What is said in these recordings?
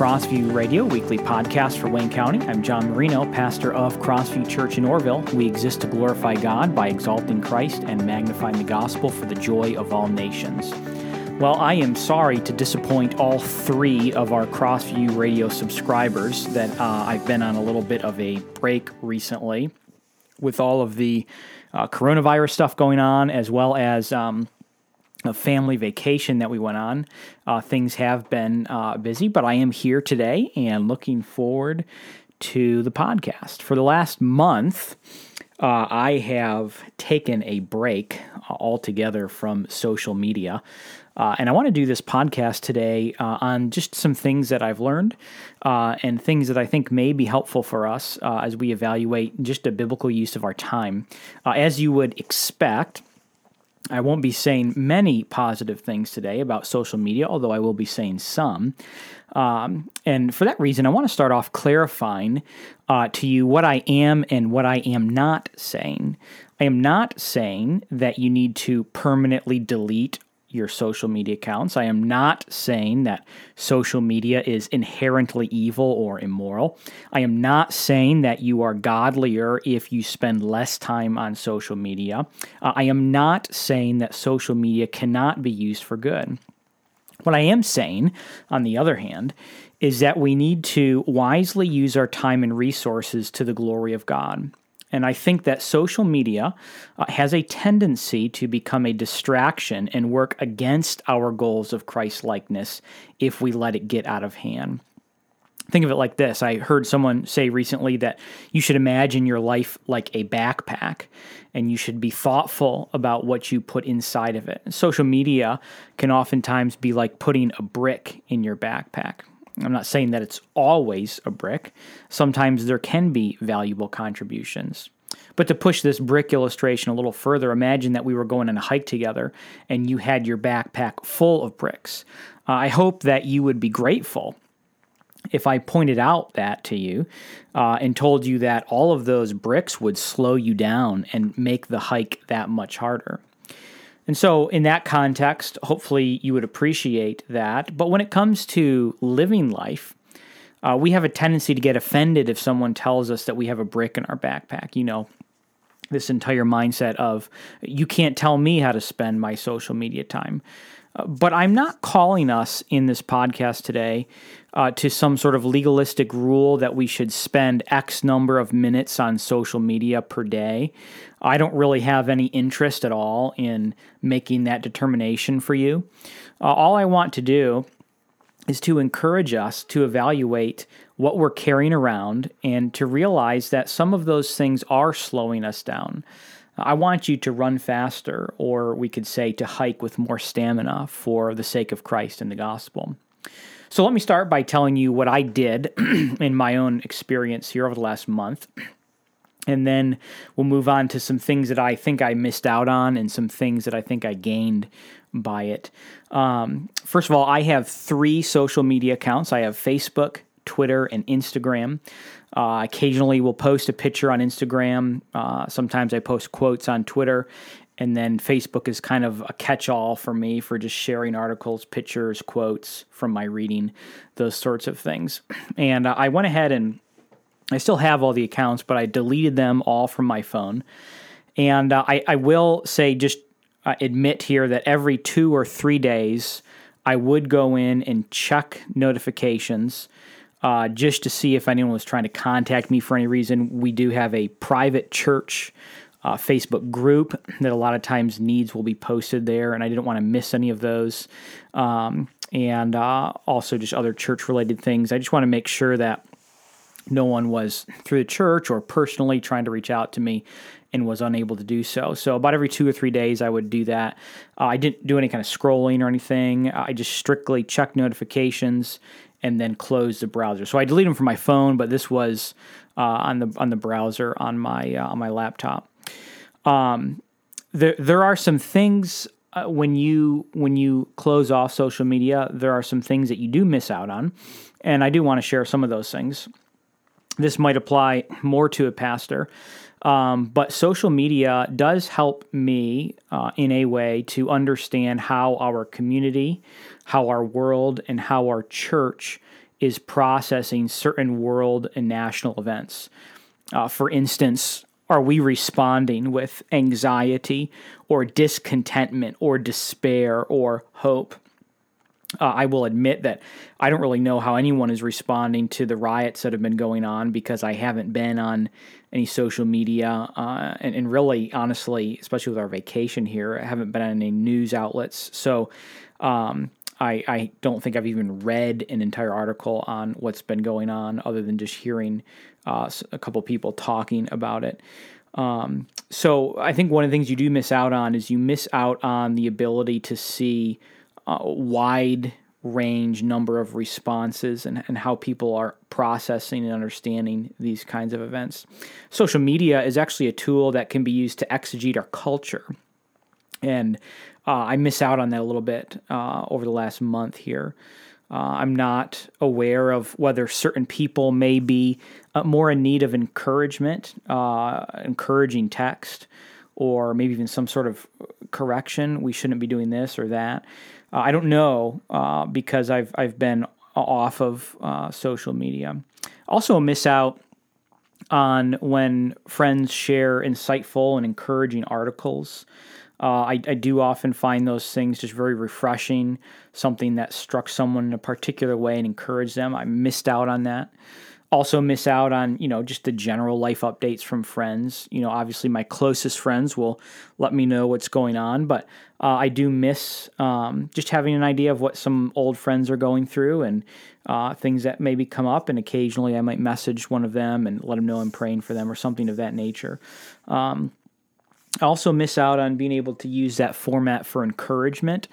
Crossview Radio, weekly podcast for Wayne County. I'm John Marino, pastor of Crossview Church in Orrville. We exist to glorify God by exalting Christ and magnifying the gospel for the joy of all nations. Well, I am sorry to disappoint all three of our Crossview Radio subscribers that uh, I've been on a little bit of a break recently with all of the uh, coronavirus stuff going on, as well as. Um, a family vacation that we went on. Uh, things have been uh, busy, but I am here today and looking forward to the podcast. For the last month, uh, I have taken a break altogether from social media. Uh, and I want to do this podcast today uh, on just some things that I've learned uh, and things that I think may be helpful for us as we evaluate just a biblical use of our time. as you would expect, I won't be saying many positive things today about social media, although I will be saying some. Um, and for that reason, I want to start off clarifying uh, to you what I am and what I am not saying. I am not saying that you need to permanently delete your social media accounts. I am not saying that social media is inherently evil or immoral. I am not saying that you are godlier if you spend less time on social media. Uh, I am not saying that social media cannot be used for good. What I am saying, on the other hand, is that we need to wisely use our time and resources to the glory of God. And I think that social media uh, has a tendency to become a distraction and work against our goals of Christ likeness if we let it get out of hand. Think of it like this I heard someone say recently that you should imagine your life like a backpack and you should be thoughtful about what you put inside of it. Social media can oftentimes be like putting a brick in your backpack. I'm not saying that it's always a brick. Sometimes there can be valuable contributions. But to push this brick illustration a little further, imagine that we were going on a hike together and you had your backpack full of bricks. Uh, I hope that you would be grateful if I pointed out that to you uh, and told you that all of those bricks would slow you down and make the hike that much harder. And so, in that context, hopefully you would appreciate that. But when it comes to living life, uh, we have a tendency to get offended if someone tells us that we have a brick in our backpack. You know, this entire mindset of you can't tell me how to spend my social media time. Uh, but I'm not calling us in this podcast today uh, to some sort of legalistic rule that we should spend X number of minutes on social media per day. I don't really have any interest at all in making that determination for you. Uh, all I want to do is to encourage us to evaluate what we're carrying around and to realize that some of those things are slowing us down. I want you to run faster, or we could say to hike with more stamina for the sake of Christ and the gospel. So let me start by telling you what I did in my own experience here over the last month. And then we'll move on to some things that I think I missed out on and some things that I think I gained by it. Um, first of all, I have three social media accounts I have Facebook, Twitter, and Instagram. Uh, occasionally, we'll post a picture on Instagram. Uh, sometimes I post quotes on Twitter. And then Facebook is kind of a catch all for me for just sharing articles, pictures, quotes from my reading, those sorts of things. And uh, I went ahead and I still have all the accounts, but I deleted them all from my phone. And uh, I, I, will say, just uh, admit here that every two or three days, I would go in and check notifications uh, just to see if anyone was trying to contact me for any reason. We do have a private church uh, Facebook group that a lot of times needs will be posted there, and I didn't want to miss any of those. Um, and uh, also just other church related things. I just want to make sure that no one was through the church or personally trying to reach out to me and was unable to do so. So about every two or three days, I would do that. Uh, I didn't do any kind of scrolling or anything. I just strictly checked notifications and then close the browser. So I delete them from my phone, but this was uh, on the on the browser on my uh, on my laptop. Um, there there are some things uh, when you when you close off social media. There are some things that you do miss out on, and I do want to share some of those things. This might apply more to a pastor. Um, but social media does help me uh, in a way to understand how our community, how our world, and how our church is processing certain world and national events. Uh, for instance, are we responding with anxiety or discontentment or despair or hope? Uh, I will admit that I don't really know how anyone is responding to the riots that have been going on because I haven't been on any social media. Uh, and, and, really, honestly, especially with our vacation here, I haven't been on any news outlets. So um, I, I don't think I've even read an entire article on what's been going on other than just hearing uh, a couple people talking about it. Um, so I think one of the things you do miss out on is you miss out on the ability to see a wide range number of responses and, and how people are processing and understanding these kinds of events. Social media is actually a tool that can be used to exegete our culture. And uh, I miss out on that a little bit uh, over the last month here. Uh, I'm not aware of whether certain people may be uh, more in need of encouragement, uh, encouraging text, or maybe even some sort of correction. We shouldn't be doing this or that. Uh, I don't know uh, because I've I've been off of uh, social media. Also, miss out on when friends share insightful and encouraging articles. Uh, I, I, do often find those things just very refreshing, something that struck someone in a particular way and encouraged them. I missed out on that. Also, miss out on, you know, just the general life updates from friends. You know, obviously, my closest friends will let me know what's going on, but uh, I do miss um, just having an idea of what some old friends are going through and uh, things that maybe come up. And occasionally, I might message one of them and let them know I'm praying for them or something of that nature. Um, I also miss out on being able to use that format for encouragement.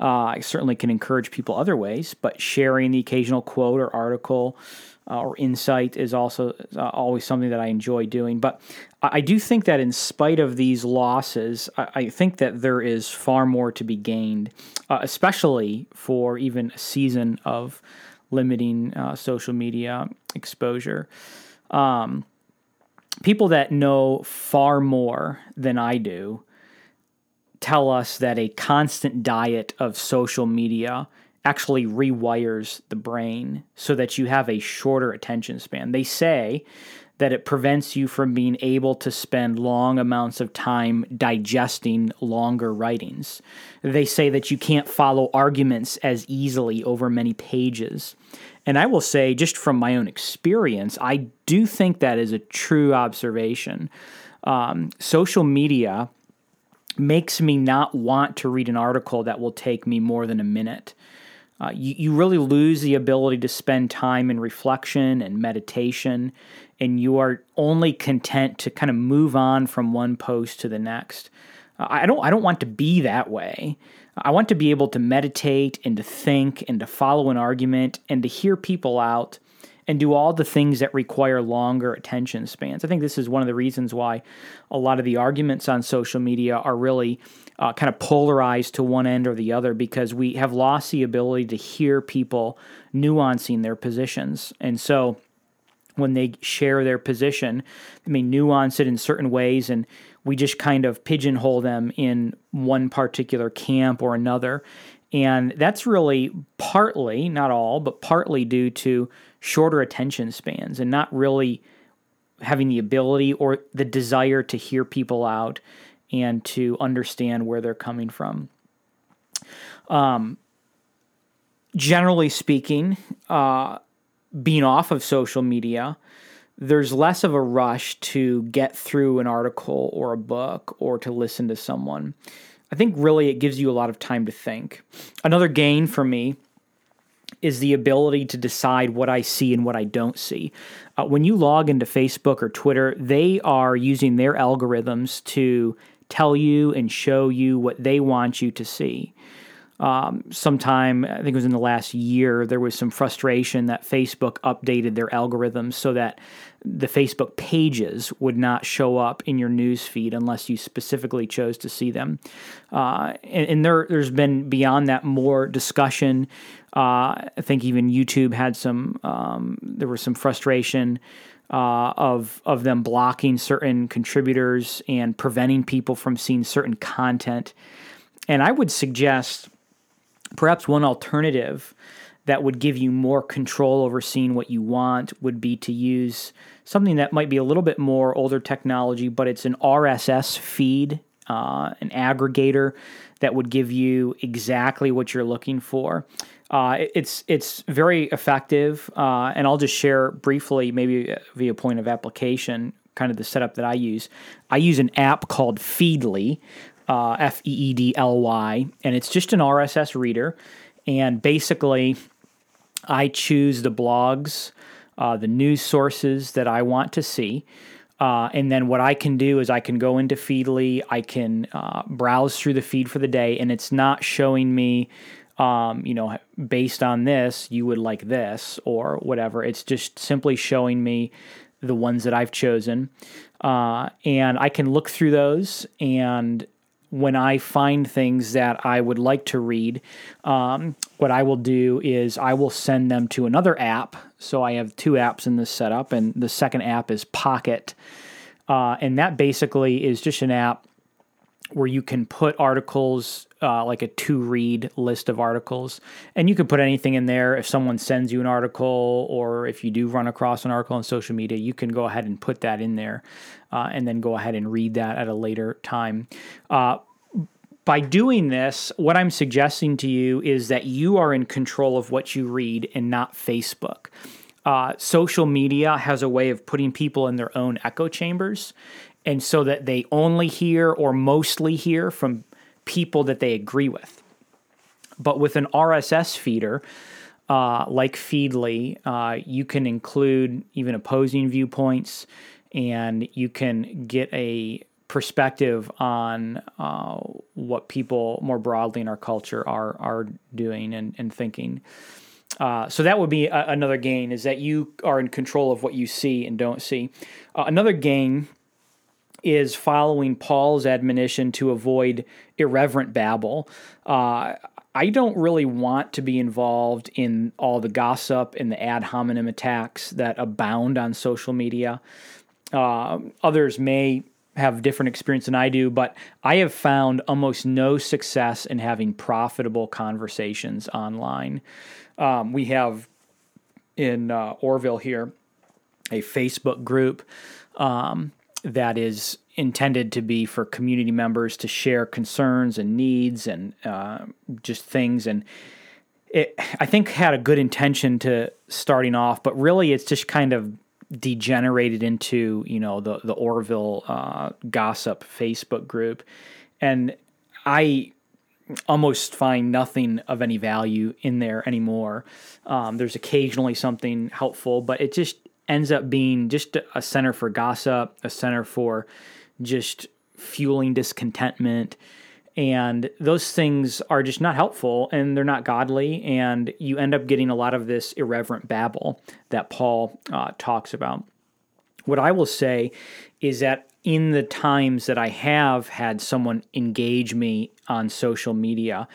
Uh, I certainly can encourage people other ways, but sharing the occasional quote or article uh, or insight is also uh, always something that I enjoy doing. But I do think that in spite of these losses, I, I think that there is far more to be gained, uh, especially for even a season of limiting uh, social media exposure. Um, people that know far more than I do tell us that a constant diet of social media actually rewires the brain so that you have a shorter attention span. They say that it prevents you from being able to spend long amounts of time digesting longer writings. They say that you can't follow arguments as easily over many pages. And I will say, just from my own experience, I do think that is a true observation. Um, social media makes me not want to read an article that will take me more than a minute. Uh, you, you really lose the ability to spend time in reflection and meditation, and you are only content to kind of move on from one post to the next. Uh, I don't I don't want to be that way. I want to be able to meditate and to think and to follow an argument and to hear people out and do all the things that require longer attention spans. I think this is one of the reasons why a lot of the arguments on social media are really uh, kind of polarized to one end or the other because we have lost the ability to hear people nuancing their positions. And so when they share their position, they may nuance it in certain ways and we just kind of pigeonhole them in one particular camp or another. And that's really partly, not all, but partly due to shorter attention spans and not really having the ability or the desire to hear people out and to understand where they're coming from. Um, generally speaking, uh, being off of social media there's less of a rush to get through an article or a book or to listen to someone. I think really it gives you a lot of time to think. Another gain for me is the ability to decide what I see and what I don't see. Uh, when you log into Facebook or Twitter, they are using their algorithms to tell you and show you what they want you to see um, sometime, I think it was in the last year, there was some frustration that Facebook updated their algorithms so that the Facebook pages would not show up in your news feed unless you specifically chose to see them. Uh, and, and there, has been beyond that more discussion. Uh, I think even YouTube had some, um, there was some frustration uh, of of them blocking certain contributors and preventing people from seeing certain content. And I would suggest perhaps one alternative that would give you more control over seeing what you want would be to use something that might be a little bit more older technology, but it's an RSS feed, uh, an aggregator that would give you exactly what you're looking for. Uh, it's it's very effective, uh, and I'll just share briefly, maybe via point of application, kind of the setup that I use. I use an app called Feedly, uh, F E E D L Y, and it's just an RSS reader. And basically, I choose the blogs, uh, the news sources that I want to see. Uh, and then what I can do is I can go into Feedly, I can uh, browse through the feed for the day, and it's not showing me um, you know, based on this, you would like this or whatever. It's just simply showing me the ones that I've chosen. Uh, and I can look through those. And when I find things that I would like to read, um, what I will do is I will send them to another app. So I have two apps in this setup, and the second app is Pocket. Uh, and that basically is just an app where you can put articles uh, like a to read list of articles. And you can put anything in there. If someone sends you an article or if you do run across an article on social media you can go ahead and put that in there uh, and then go ahead and read that at a later time. Uh, by doing this, what I'm suggesting to you is that you are in control of what you read and not Facebook. Uh, social media has a way of putting people in their own echo chambers and so that they only hear or mostly hear from people that they agree with. But with an RSS feeder, uh, like Feedly, uh, you can include even opposing viewpoints and you can get a perspective on uh, what people more broadly in our culture are are doing and, and thinking. Uh, so that would be a, another gain is that you are in control of what you see and don't see. Uh, another gain is following Paul's admonition to avoid irreverent babble. Uh, I don't really want to be involved in all the gossip and the ad hominem attacks that abound on social media. Uh, others may have different experience than I do, but I have found almost no success in having profitable conversations online. Um, we have in uh, Orrville here a Facebook group um, that is intended to be for community members to share concerns and needs and uh, just things. And it i think had a good intention to starting off but really it's just kind of degenerated into you know the the orrville uh, gossip facebook group. And i almost find nothing of any value in there anymore. Um, there's occasionally something helpful but it just ends up being just a center for gossip, a center for just fueling discontentment. And those things are just not helpful and they're not godly. And you end up getting a lot of this irreverent babble that Paul uh, talks about. What I will say is that in the times that I have had someone engage me on social media,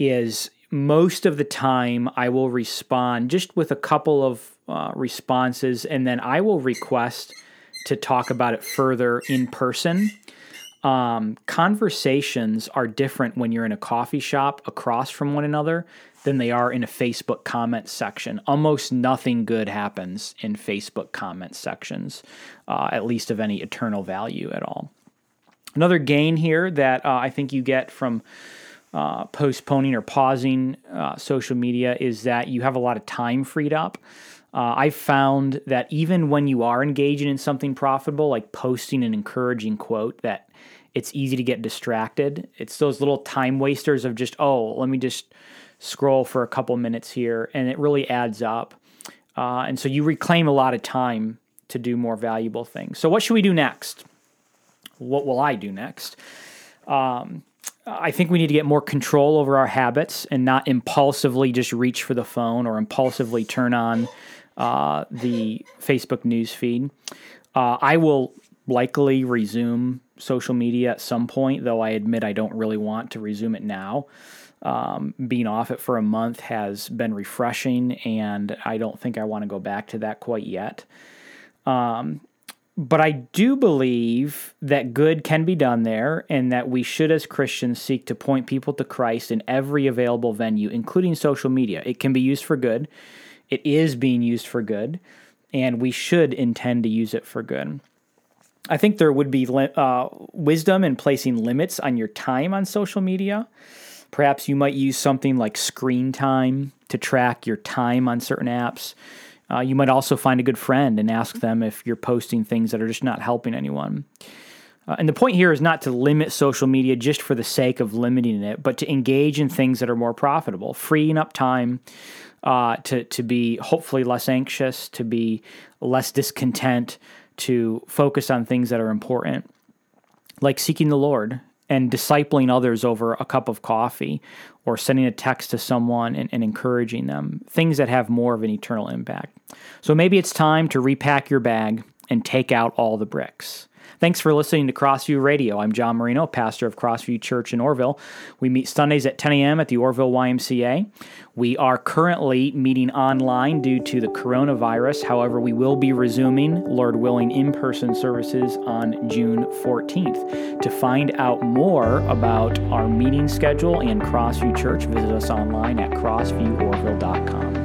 is most of the time I will respond just with a couple of uh, responses, and then I will request to talk about it further in person. Um, conversations are different when you're in a coffee shop across from one another than they are in a Facebook comment section. Almost nothing good happens in Facebook comment sections, uh, at least of any eternal value at all. Another gain here that uh, I think you get from uh, postponing or pausing uh, social media is that you have a lot of time freed up. Uh, I've found that even when you are engaging in something profitable, like posting an encouraging quote, that it's easy to get distracted. It's those little time wasters of just, oh, let me just scroll for a couple minutes here, and it really adds up. Uh, and so you reclaim a lot of time to do more valuable things. So, what should we do next? What will I do next? Um, I think we need to get more control over our habits and not impulsively just reach for the phone or impulsively turn on uh, the Facebook news feed. Uh, I will likely resume social media at some point, though I admit I don't really want to resume it now. Um, being off it for a month has been refreshing, and I don't think I want to go back to that quite yet. Um, but I do believe that good can be done there and that we should, as Christians, seek to point people to Christ in every available venue, including social media. It can be used for good, it is being used for good, and we should intend to use it for good. I think there would be uh, wisdom in placing limits on your time on social media. Perhaps you might use something like screen time to track your time on certain apps. Uh, you might also find a good friend and ask them if you're posting things that are just not helping anyone. Uh, and the point here is not to limit social media just for the sake of limiting it, but to engage in things that are more profitable, freeing up time uh, to, to be hopefully less anxious, to be less discontent, to focus on things that are important, like seeking the Lord and discipling others over a cup of coffee or sending a text to someone and, and, encouraging them, things that have more of an eternal impact. So maybe it's time to repack your bag and take out all the bricks. Thanks for listening to Crossview Radio. I'm John Marino, pastor of Crossview Church in Orrville. We meet Sundays at 10 a.m. at the Orrville YMCA. We are currently meeting online due to the coronavirus. However, we will be resuming, Lord willing, in person services on June 14th. To find out more about our meeting schedule and Crossview Church, visit us online at crossvieworville.com.